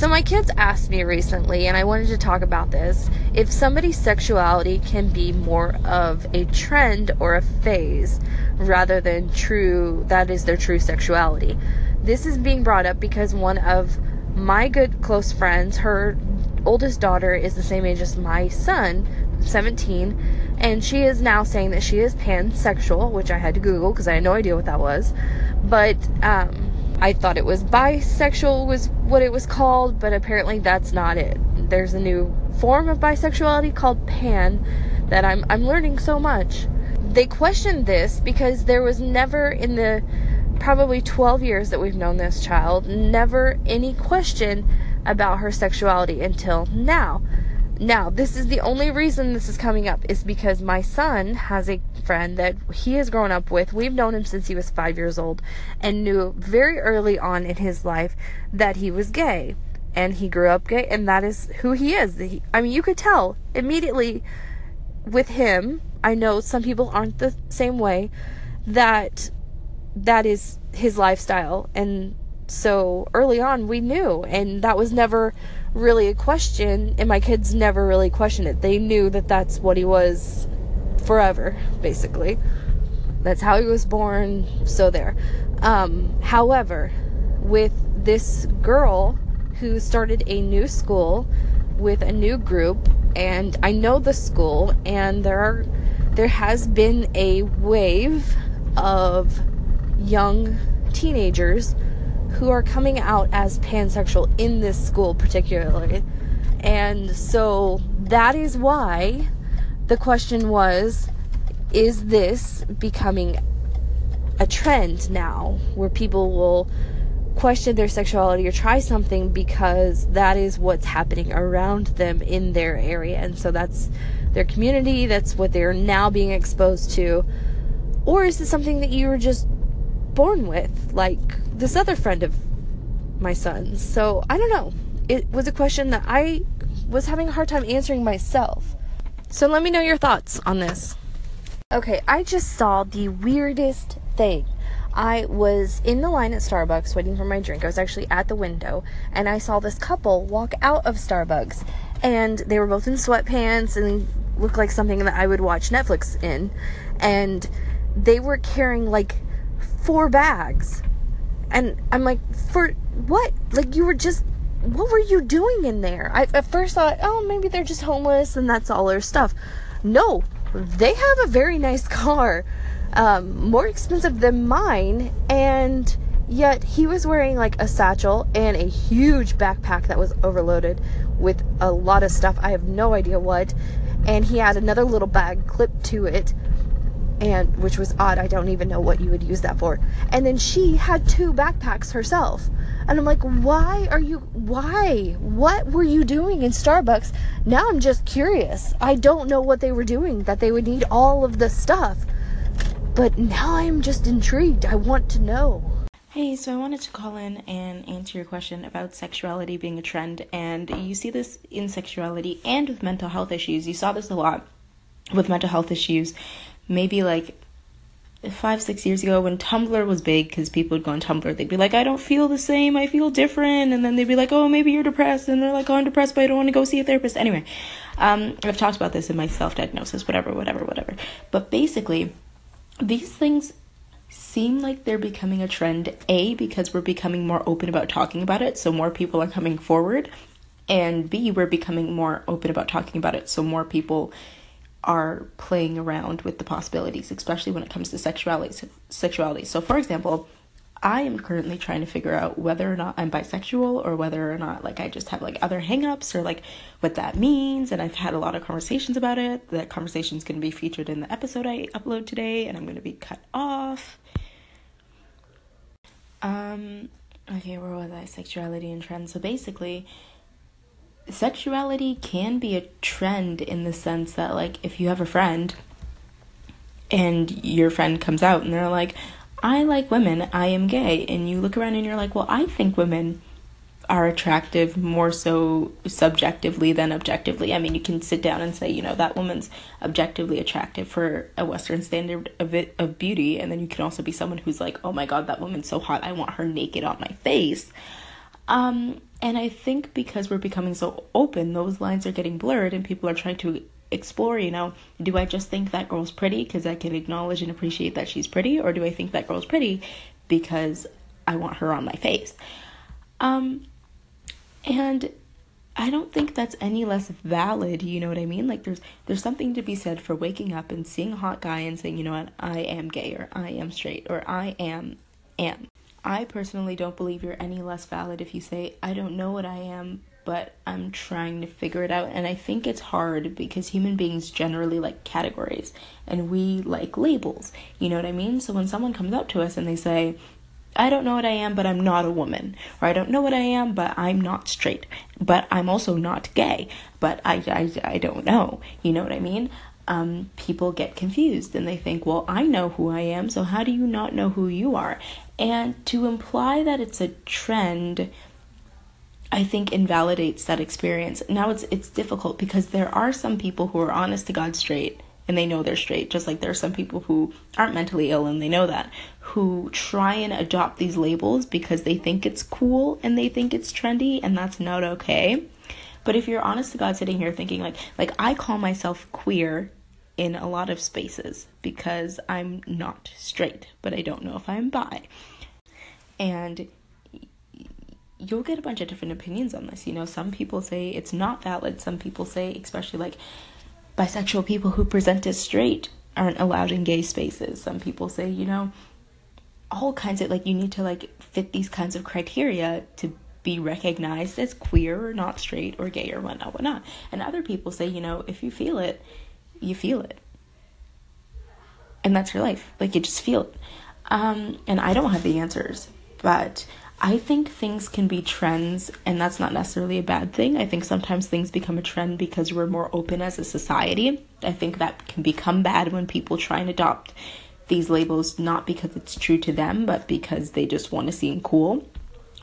So, my kids asked me recently, and I wanted to talk about this if somebody's sexuality can be more of a trend or a phase rather than true, that is their true sexuality. This is being brought up because one of my good close friends, her oldest daughter is the same age as my son, 17, and she is now saying that she is pansexual, which I had to Google because I had no idea what that was. But, um, I thought it was bisexual was what it was called, but apparently that's not it. There's a new form of bisexuality called pan that I'm I'm learning so much. They questioned this because there was never in the probably 12 years that we've known this child, never any question about her sexuality until now. Now, this is the only reason this is coming up is because my son has a friend that he has grown up with. We've known him since he was five years old and knew very early on in his life that he was gay. And he grew up gay, and that is who he is. He, I mean, you could tell immediately with him. I know some people aren't the same way, that that is his lifestyle. And so early on, we knew, and that was never really a question, and my kids never really questioned it. They knew that that's what he was forever, basically. That's how he was born, so there. Um, however, with this girl who started a new school with a new group, and I know the school, and there are there has been a wave of young teenagers who are coming out as pansexual in this school, particularly. And so that is why the question was is this becoming a trend now where people will question their sexuality or try something because that is what's happening around them in their area. And so that's their community that's what they're now being exposed to. Or is this something that you were just born with? Like this other friend of my son's. So I don't know. It was a question that I was having a hard time answering myself. So let me know your thoughts on this. Okay, I just saw the weirdest thing. I was in the line at Starbucks waiting for my drink. I was actually at the window and I saw this couple walk out of Starbucks and they were both in sweatpants and looked like something that I would watch Netflix in. And they were carrying like four bags and I'm like, for what? Like, you were just, what were you doing in there? I at first thought, oh, maybe they're just homeless and that's all their stuff. No, they have a very nice car, um, more expensive than mine, and yet he was wearing like a satchel and a huge backpack that was overloaded with a lot of stuff. I have no idea what. And he had another little bag clipped to it and which was odd. I don't even know what you would use that for. And then she had two backpacks herself. And I'm like, why are you, why? What were you doing in Starbucks? Now I'm just curious. I don't know what they were doing, that they would need all of the stuff. But now I'm just intrigued. I want to know. Hey, so I wanted to call in and answer your question about sexuality being a trend. And you see this in sexuality and with mental health issues. You saw this a lot with mental health issues maybe like five, six years ago when Tumblr was big, because people would go on Tumblr, they'd be like, I don't feel the same, I feel different. And then they'd be like, oh, maybe you're depressed. And they're like, oh, I'm depressed, but I don't want to go see a therapist. Anyway, um, I've talked about this in my self diagnosis, whatever, whatever, whatever. But basically, these things seem like they're becoming a trend, A, because we're becoming more open about talking about it, so more people are coming forward. And B, we're becoming more open about talking about it, so more people are playing around with the possibilities, especially when it comes to sexuality. Sexuality. So, for example, I am currently trying to figure out whether or not I'm bisexual or whether or not like I just have like other hangups or like what that means. And I've had a lot of conversations about it. That conversation is going to be featured in the episode I upload today, and I'm going to be cut off. Um. Okay, where was I? Sexuality and trends. So basically, sexuality can be a trend in the sense that like if you have a friend and your friend comes out and they're like I like women, I am gay and you look around and you're like, "Well, I think women are attractive more so subjectively than objectively. I mean, you can sit down and say, you know, that woman's objectively attractive for a Western standard of it, of beauty, and then you can also be someone who's like, oh my god, that woman's so hot, I want her naked on my face. Um, and I think because we're becoming so open, those lines are getting blurred and people are trying to explore, you know, do I just think that girl's pretty because I can acknowledge and appreciate that she's pretty, or do I think that girl's pretty because I want her on my face? Um, and I don't think that's any less valid, you know what I mean? Like there's there's something to be said for waking up and seeing a hot guy and saying, you know what, I am gay or I am straight or I am am. I personally don't believe you're any less valid if you say, I don't know what I am, but I'm trying to figure it out. And I think it's hard because human beings generally like categories and we like labels. You know what I mean? So when someone comes up to us and they say, I don't know what I am, but I'm not a woman. Or I don't know what I am, but I'm not straight. But I'm also not gay. But I, I, I don't know. You know what I mean? Um, people get confused and they think, well, I know who I am, so how do you not know who you are? And to imply that it's a trend, I think invalidates that experience. Now it's it's difficult because there are some people who are honest to God straight and they know they're straight, just like there are some people who aren't mentally ill and they know that, who try and adopt these labels because they think it's cool and they think it's trendy, and that's not okay. But if you're honest to God sitting here thinking like like I call myself queer in a lot of spaces because I'm not straight, but I don't know if I'm bi. And you'll get a bunch of different opinions on this. You know, some people say it's not valid. Some people say, especially like bisexual people who present as straight aren't allowed in gay spaces. Some people say, you know, all kinds of like you need to like fit these kinds of criteria to be recognized as queer or not straight or gay or whatnot, whatnot. And other people say, you know, if you feel it, you feel it. And that's your life. Like you just feel it. Um, and I don't have the answers, but I think things can be trends, and that's not necessarily a bad thing. I think sometimes things become a trend because we're more open as a society. I think that can become bad when people try and adopt these labels not because it's true to them, but because they just want to seem cool.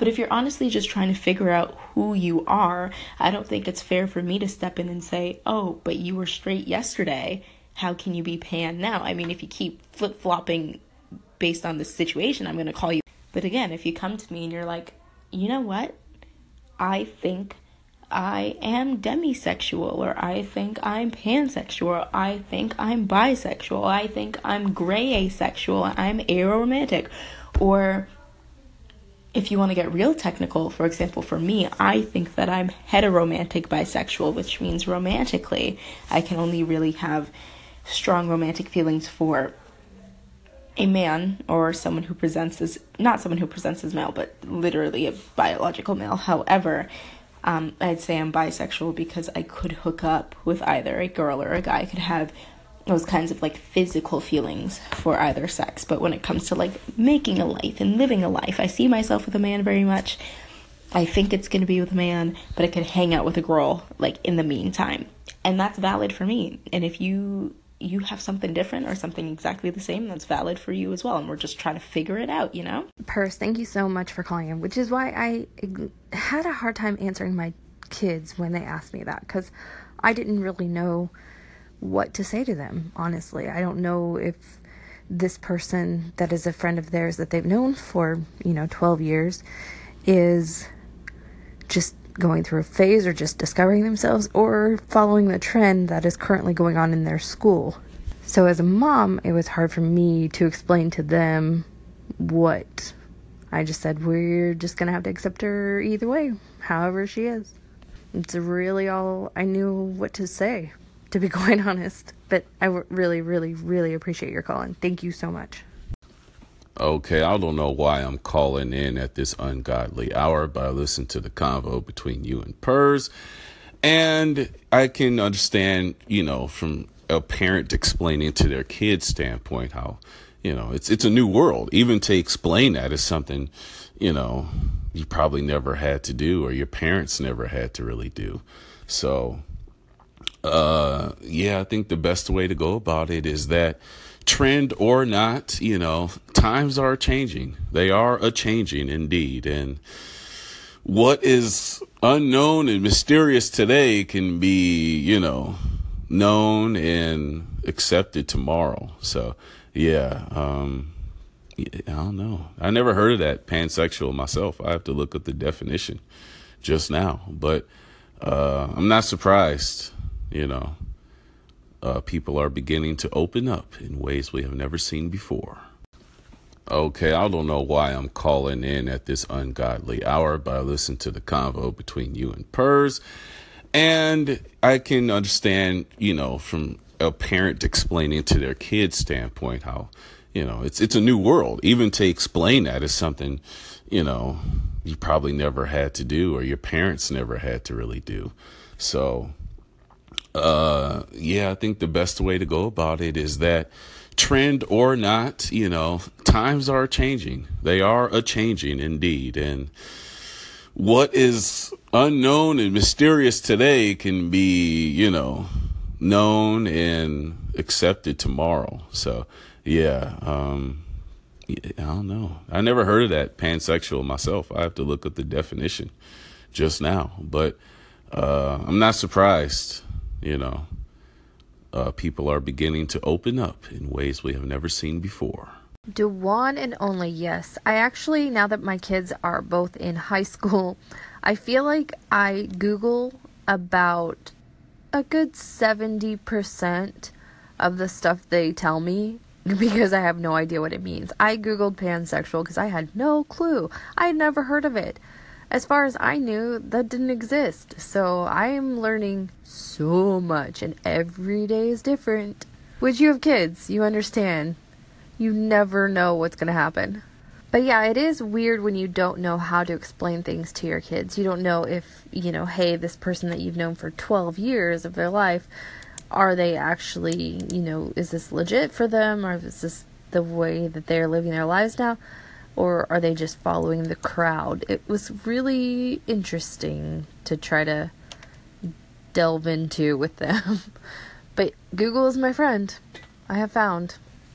But if you're honestly just trying to figure out who you are, I don't think it's fair for me to step in and say, oh, but you were straight yesterday. How can you be pan now? I mean, if you keep flip flopping based on the situation, I'm going to call you but again, if you come to me and you're like, you know what? I think I am demisexual, or I think I'm pansexual, I think I'm bisexual, I think I'm gray asexual, I'm aromantic, or if you want to get real technical, for example, for me, I think that I'm heteromantic bisexual, which means romantically, I can only really have strong romantic feelings for a man or someone who presents as not someone who presents as male, but literally a biological male. However, um, I'd say I'm bisexual because I could hook up with either a girl or a guy. I could have those kinds of like physical feelings for either sex. But when it comes to like making a life and living a life, I see myself with a man very much. I think it's going to be with a man, but I could hang out with a girl like in the meantime. And that's valid for me. And if you you have something different or something exactly the same that's valid for you as well. And we're just trying to figure it out, you know? Pers, thank you so much for calling in, which is why I had a hard time answering my kids when they asked me that because I didn't really know what to say to them, honestly. I don't know if this person that is a friend of theirs that they've known for, you know, 12 years is just going through a phase or just discovering themselves or following the trend that is currently going on in their school. So, as a mom, it was hard for me to explain to them what I just said. We're just going to have to accept her either way, however she is. It's really all I knew what to say, to be quite honest. But I really, really, really appreciate your call and thank you so much. Okay, I don't know why I'm calling in at this ungodly hour, but I listened to the convo between you and Pers, and I can understand, you know, from a parent explaining to their kid's standpoint how, you know, it's it's a new world. Even to explain that is something, you know, you probably never had to do or your parents never had to really do. So, uh, yeah, I think the best way to go about it is that trend or not, you know, times are changing. They are a changing indeed. And what is unknown and mysterious today can be, you know, known and accepted tomorrow. So, yeah, um, I don't know. I never heard of that pansexual myself. I have to look up the definition just now, but uh, I'm not surprised. You know, uh, people are beginning to open up in ways we have never seen before. Okay, I don't know why I'm calling in at this ungodly hour, but I listened to the convo between you and Pers, and I can understand, you know, from a parent explaining to their kid's standpoint how, you know, it's it's a new world. Even to explain that is something, you know, you probably never had to do or your parents never had to really do. So, uh, yeah, I think the best way to go about it is that trend or not, you know, times are changing. They are a changing indeed. And what is unknown and mysterious today can be, you know, known and accepted tomorrow. So, yeah, um, I don't know. I never heard of that pansexual myself. I have to look up the definition just now, but uh, I'm not surprised, you know uh, people are beginning to open up in ways we have never seen before. Do one and only yes. I actually, now that my kids are both in high school, I feel like I Google about a good 70% of the stuff they tell me because I have no idea what it means. I Googled pansexual because I had no clue. I had never heard of it as far as I knew, that didn't exist. So I am learning so much, and every day is different. Which you have kids, you understand. You never know what's going to happen. But yeah, it is weird when you don't know how to explain things to your kids. You don't know if, you know, hey, this person that you've known for 12 years of their life, are they actually, you know, is this legit for them or is this the way that they're living their lives now? Or are they just following the crowd? It was really interesting to try to delve into with them. but Google is my friend. I have found.